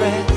regret.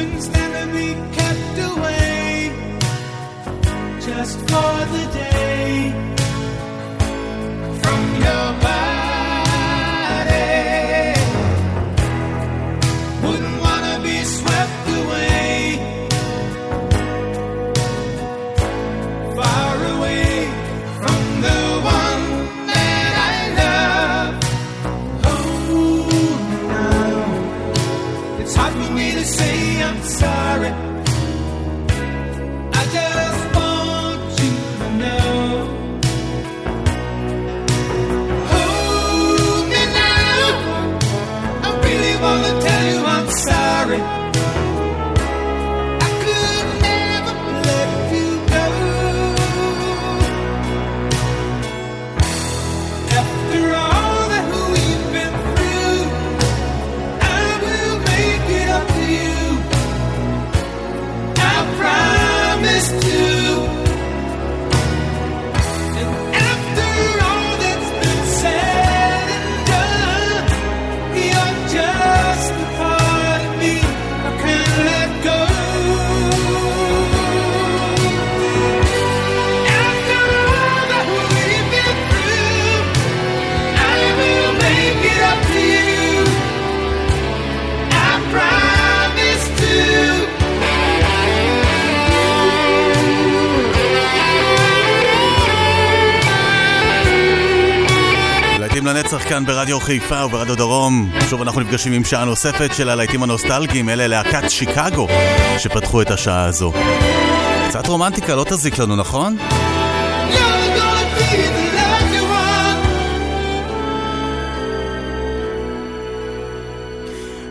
couldn't stand to be kept away just for the day from your. כאן ברדיו חיפה וברדיו דרום. שוב אנחנו נפגשים עם שעה נוספת של הלהיטים הנוסטלגיים, אלה להקת שיקגו שפתחו את השעה הזו. קצת רומנטיקה לא תזיק לנו, נכון?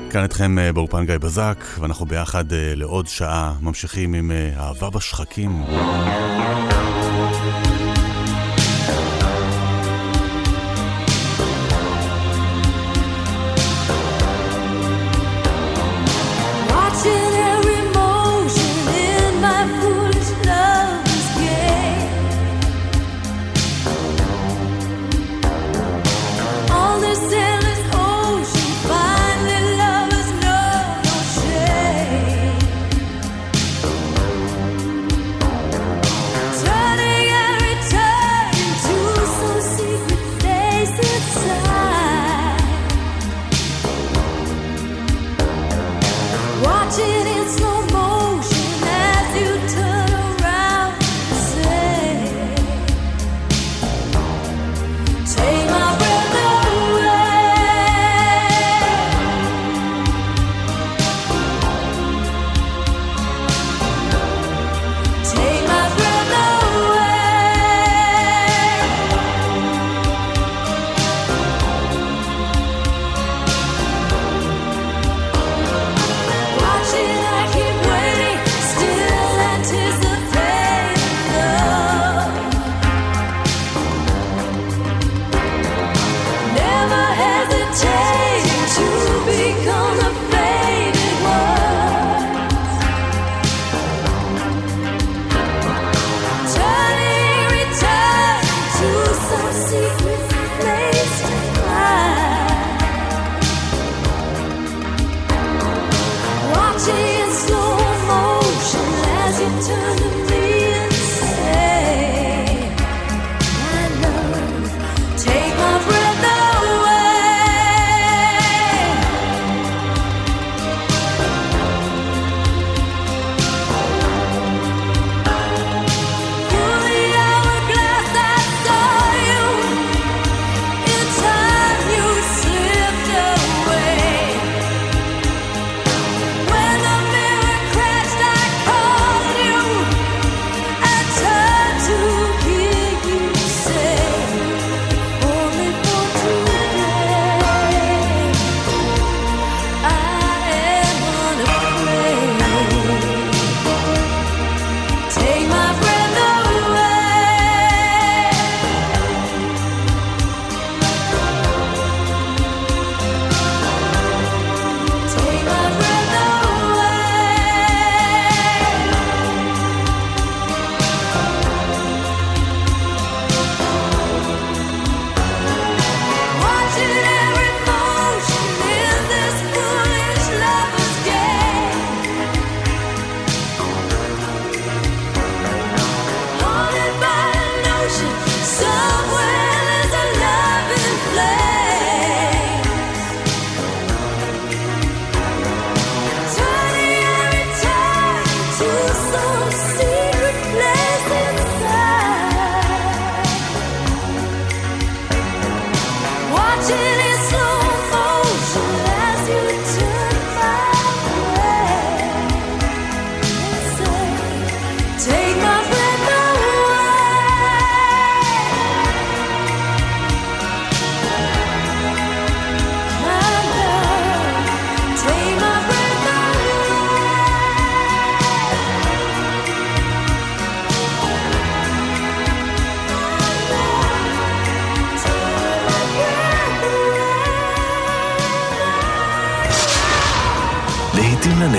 כאן אתכם אה, באולפן גיא בזק, ואנחנו ביחד אה, לעוד שעה ממשיכים עם אה, אהבה בשחקים.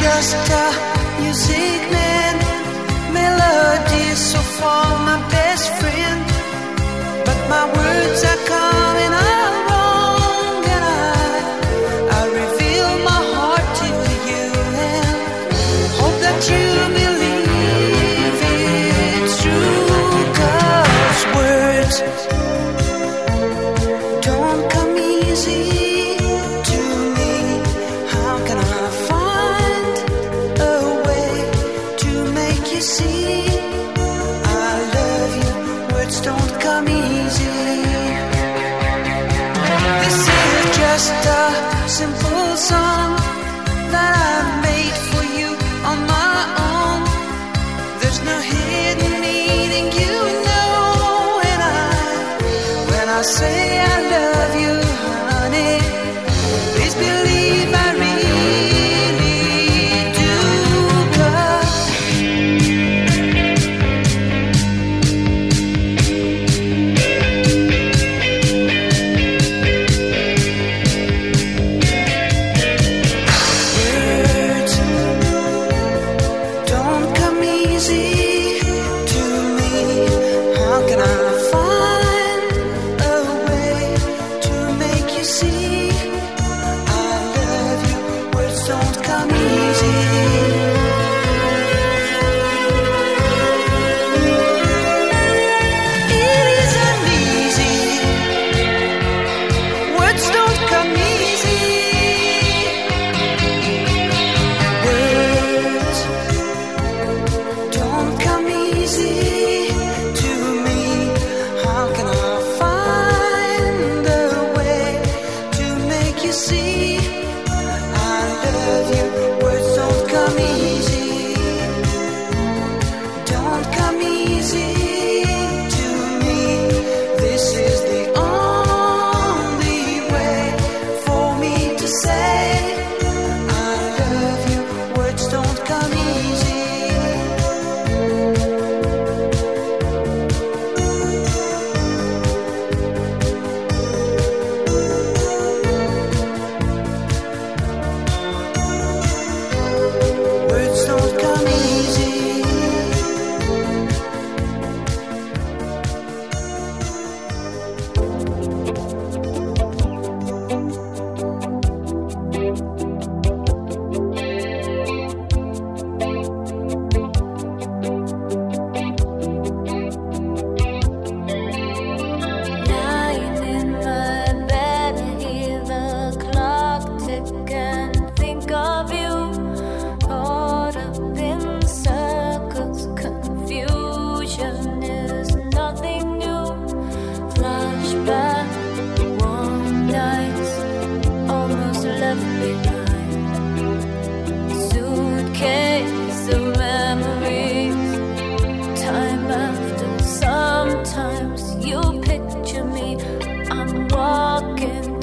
just a music man, so my best friend, but my words are.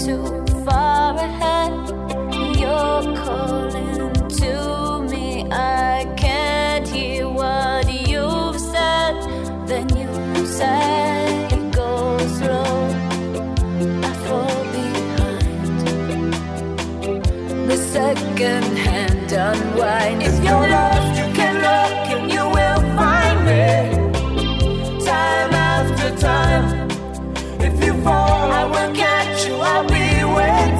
too far ahead. You're calling to me. I can't hear what you've said. Then you it goes slow. I fall behind. The second hand unwind. If your love.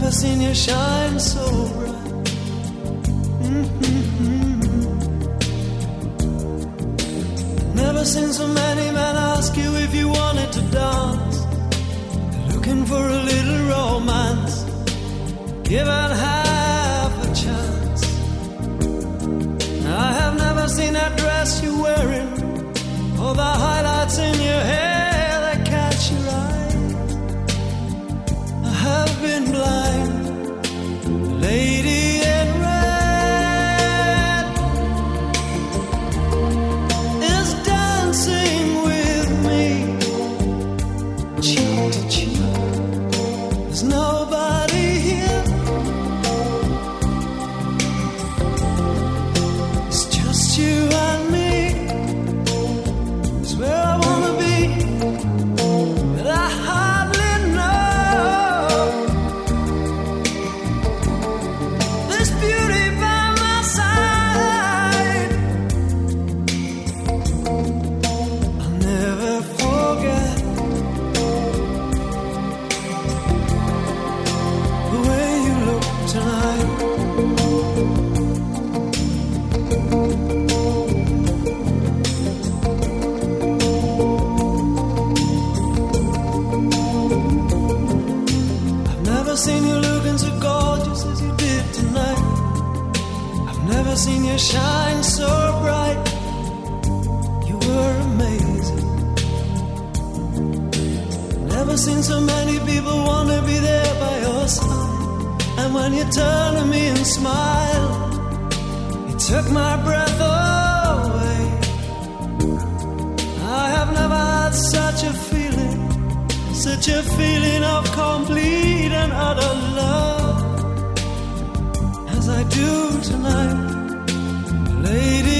never seen you shine so bright. Mm-hmm. Never seen so many men ask you if you wanted to dance. Looking for a little romance, given half a chance. I have never seen that dress you're wearing, or the highlights in your hair. been blind, lady. never seen so many people wanna be there by your side. And when you turn to me and smile, you took my breath away. I have never had such a feeling, such a feeling of complete and utter love as I do tonight, lady.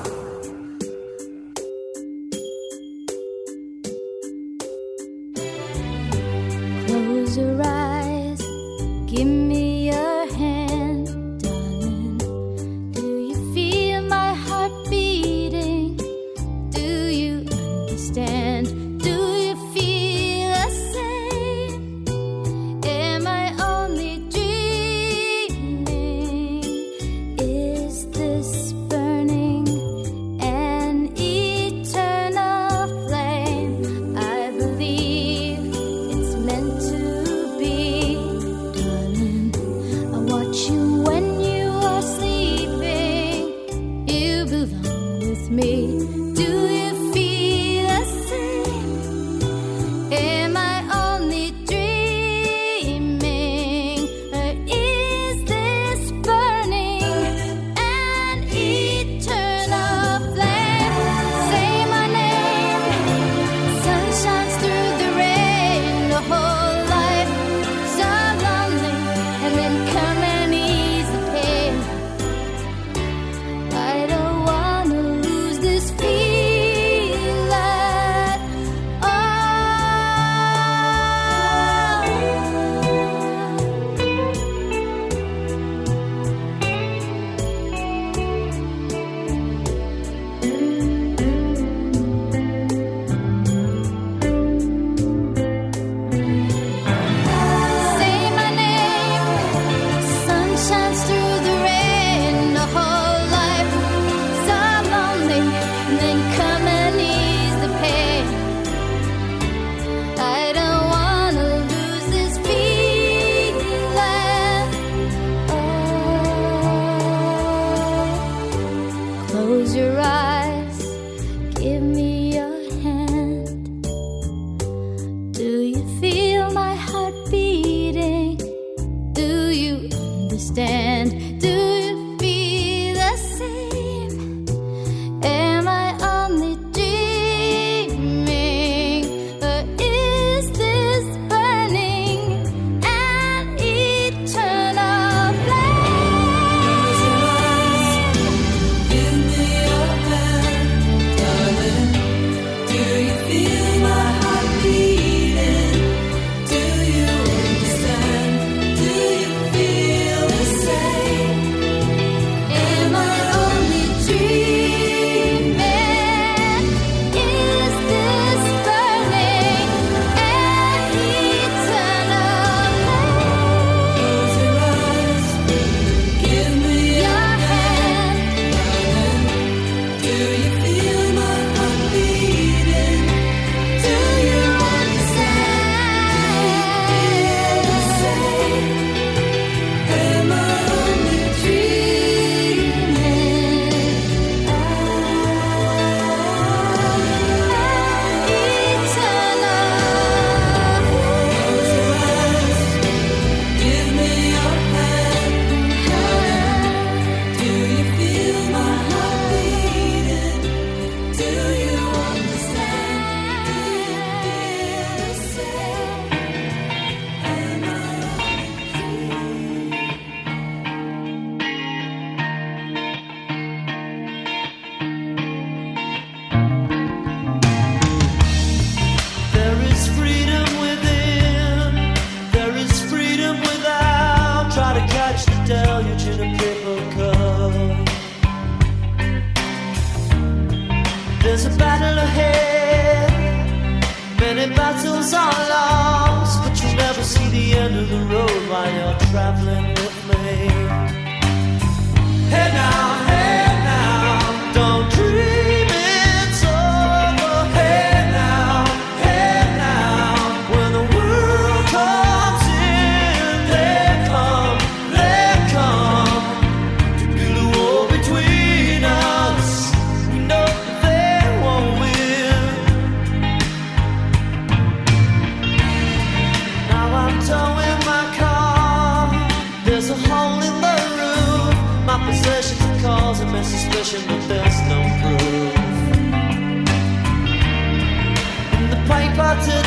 In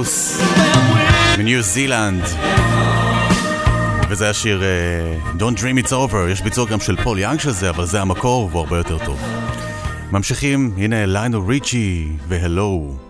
House מניו זילנד. וזה השיר uh, Don't Dream It's Over, יש ביצוע גם של פול יאנג של זה, אבל זה המקור והוא הרבה יותר טוב. ממשיכים, הנה ליינל ריצ'י והלו.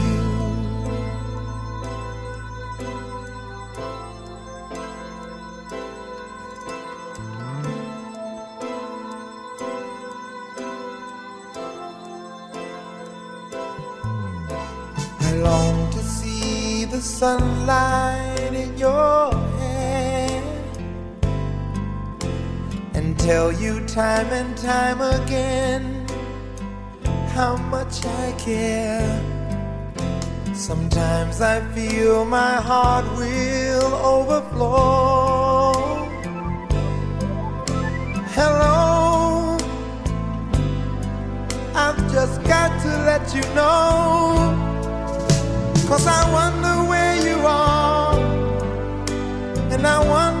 You time and time again how much I care. Sometimes I feel my heart will overflow. Hello, I've just got to let you know. Cause I wonder where you are, and I wonder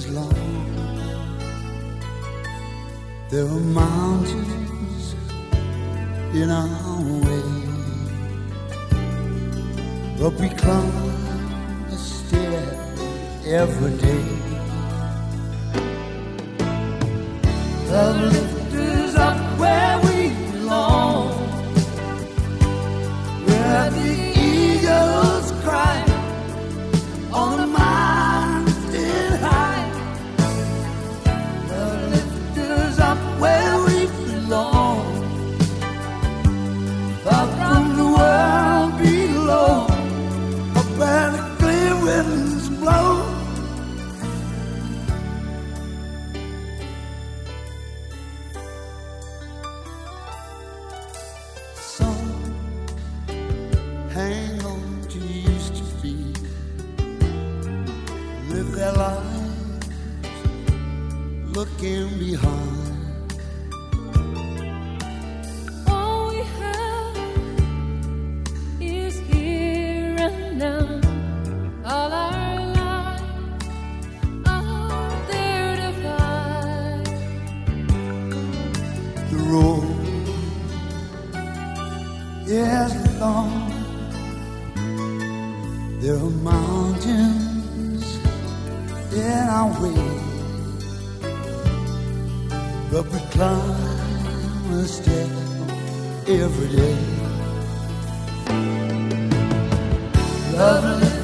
as long. There were mountains in our way, but we climb a stair every day. Lovely is long. There are mountains in our way, but we climb a step every day. Lovely.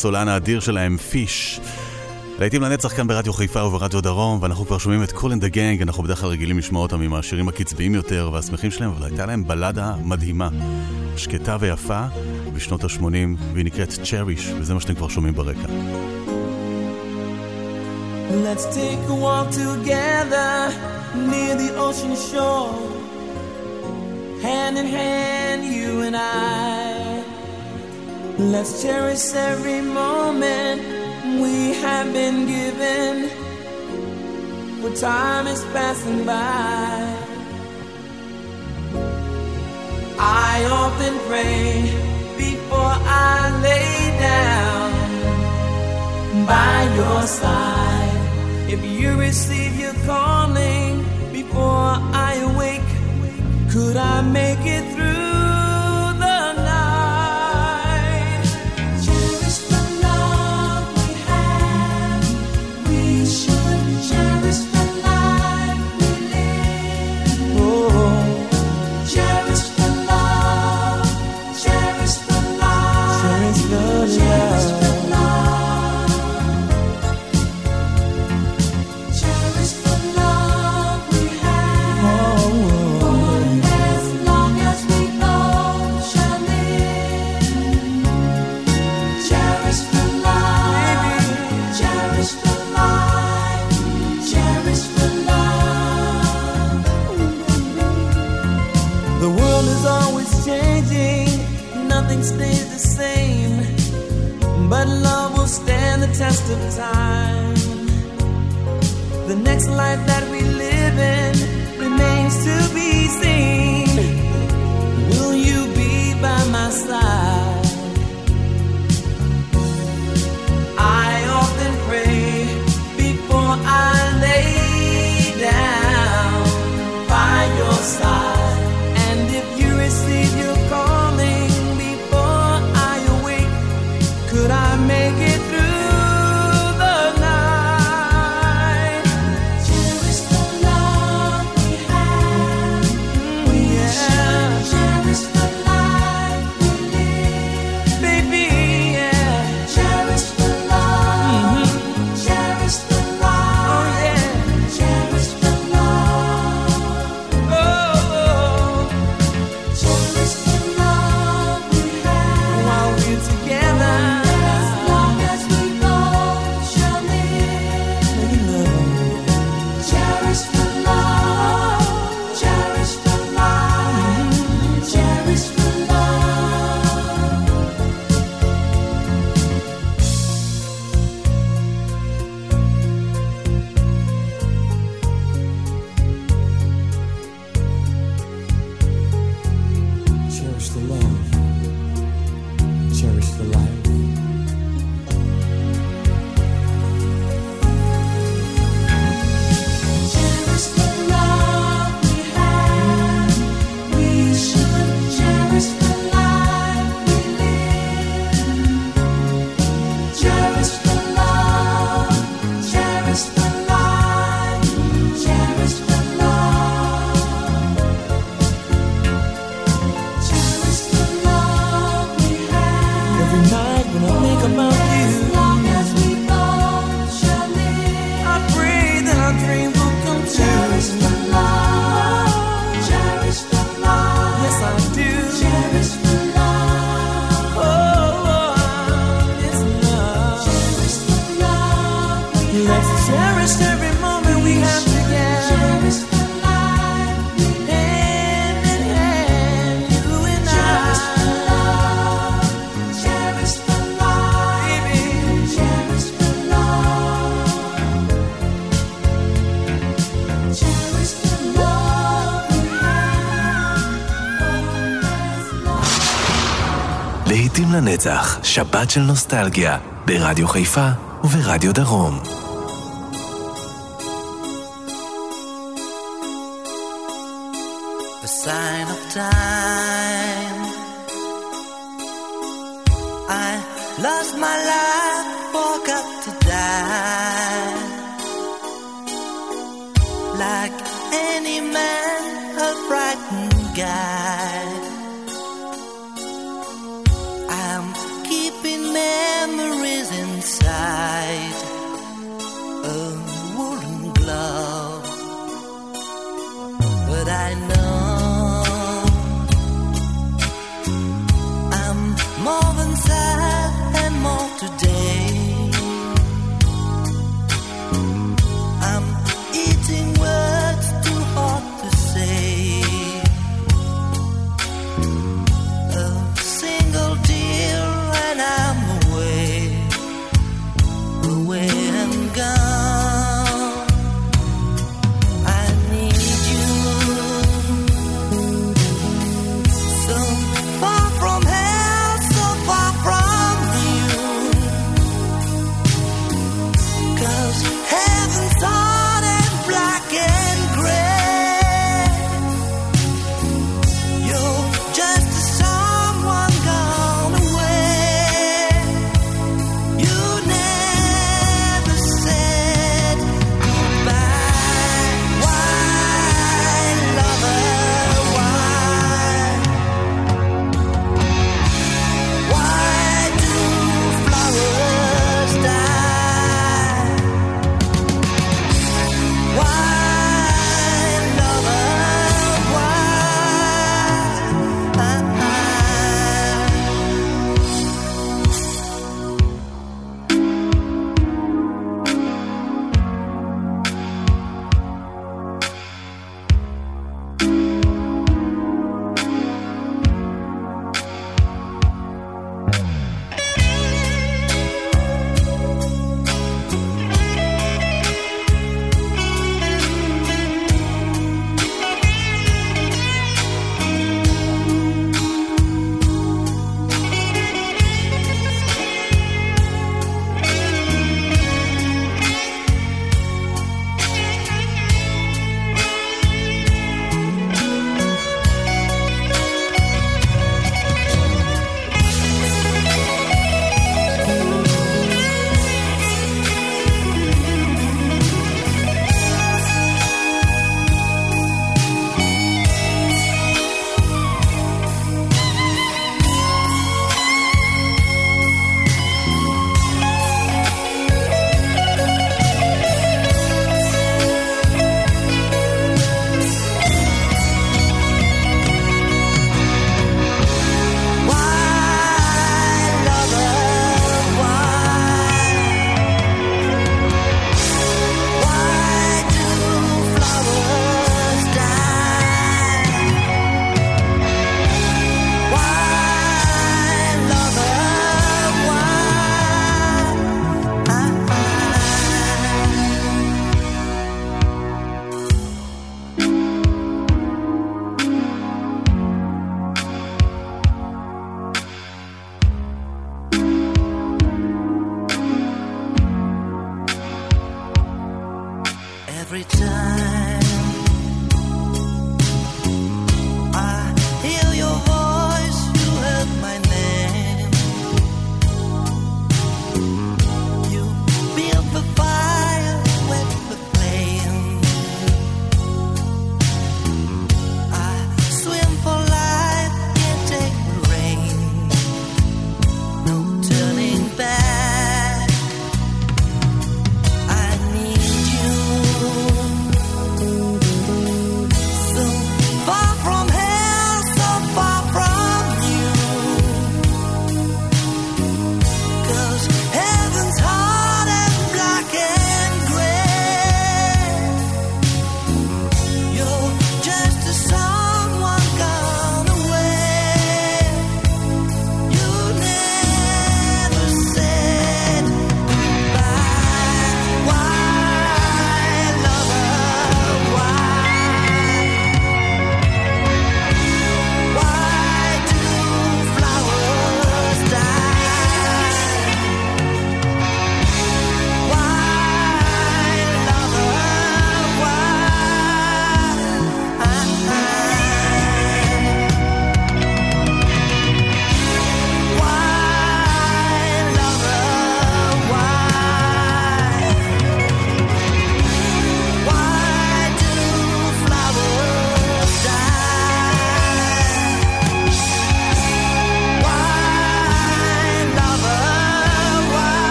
הסולן האדיר שלהם, פיש. להיטים לנצח כאן ברדיו חיפה וברדיו דרום, ואנחנו כבר שומעים את קולן דה גנג, אנחנו בדרך כלל רגילים לשמוע אותם עם השירים הקצביים יותר והשמחים שלהם, אבל הייתה להם בלדה מדהימה, שקטה ויפה, בשנות ה-80, והיא נקראת צ'ריש, וזה מה שאתם כבר שומעים ברקע. Let's take a walk together near the ocean shore, hand in hand, you and I. Let's cherish every moment we have been given. For time is passing by. I often pray before I lay down by your side. If you receive your calling before I awake, could I make it through? test of time. The next life that we live in remains to be. לנצח, שבת של נוסטלגיה, ברדיו חיפה וברדיו דרום.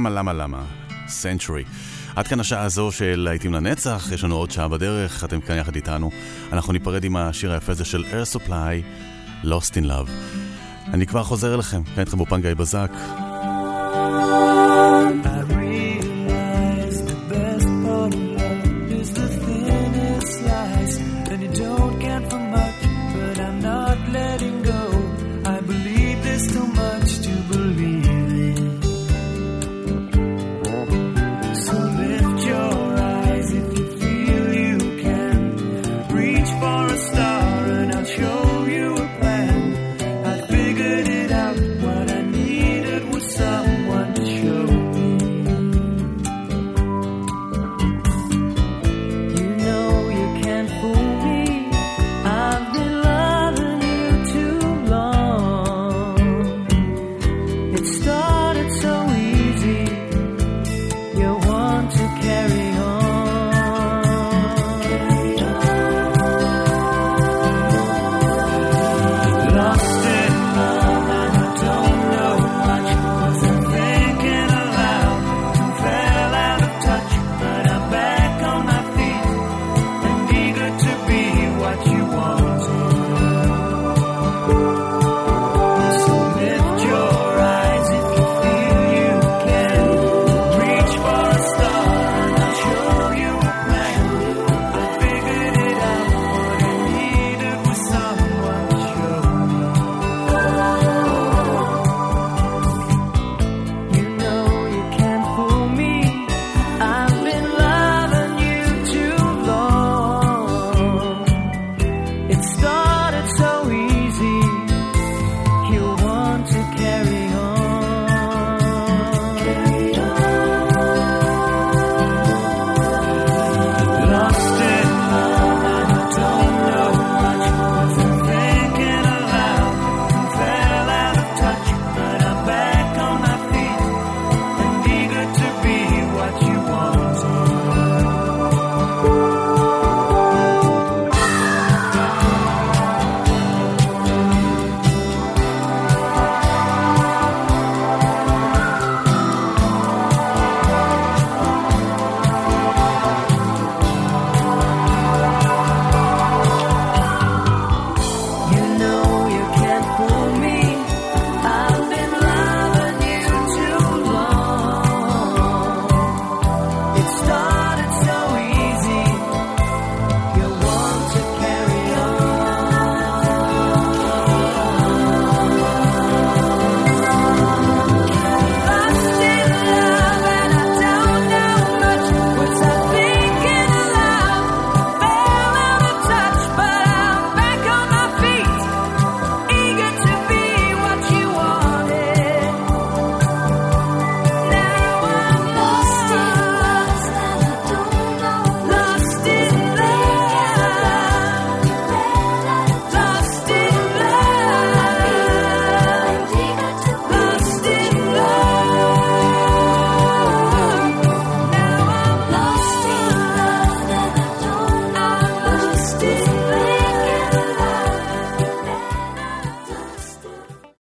למה, למה, למה? Century. עד כאן השעה הזו של להיטים לנצח, יש לנו עוד שעה בדרך, אתם כאן יחד איתנו. אנחנו ניפרד עם השיר היפה הזה של Air Supply, Lost in Love. אני כבר חוזר אליכם, כאן איתכם באופן גיא בזק.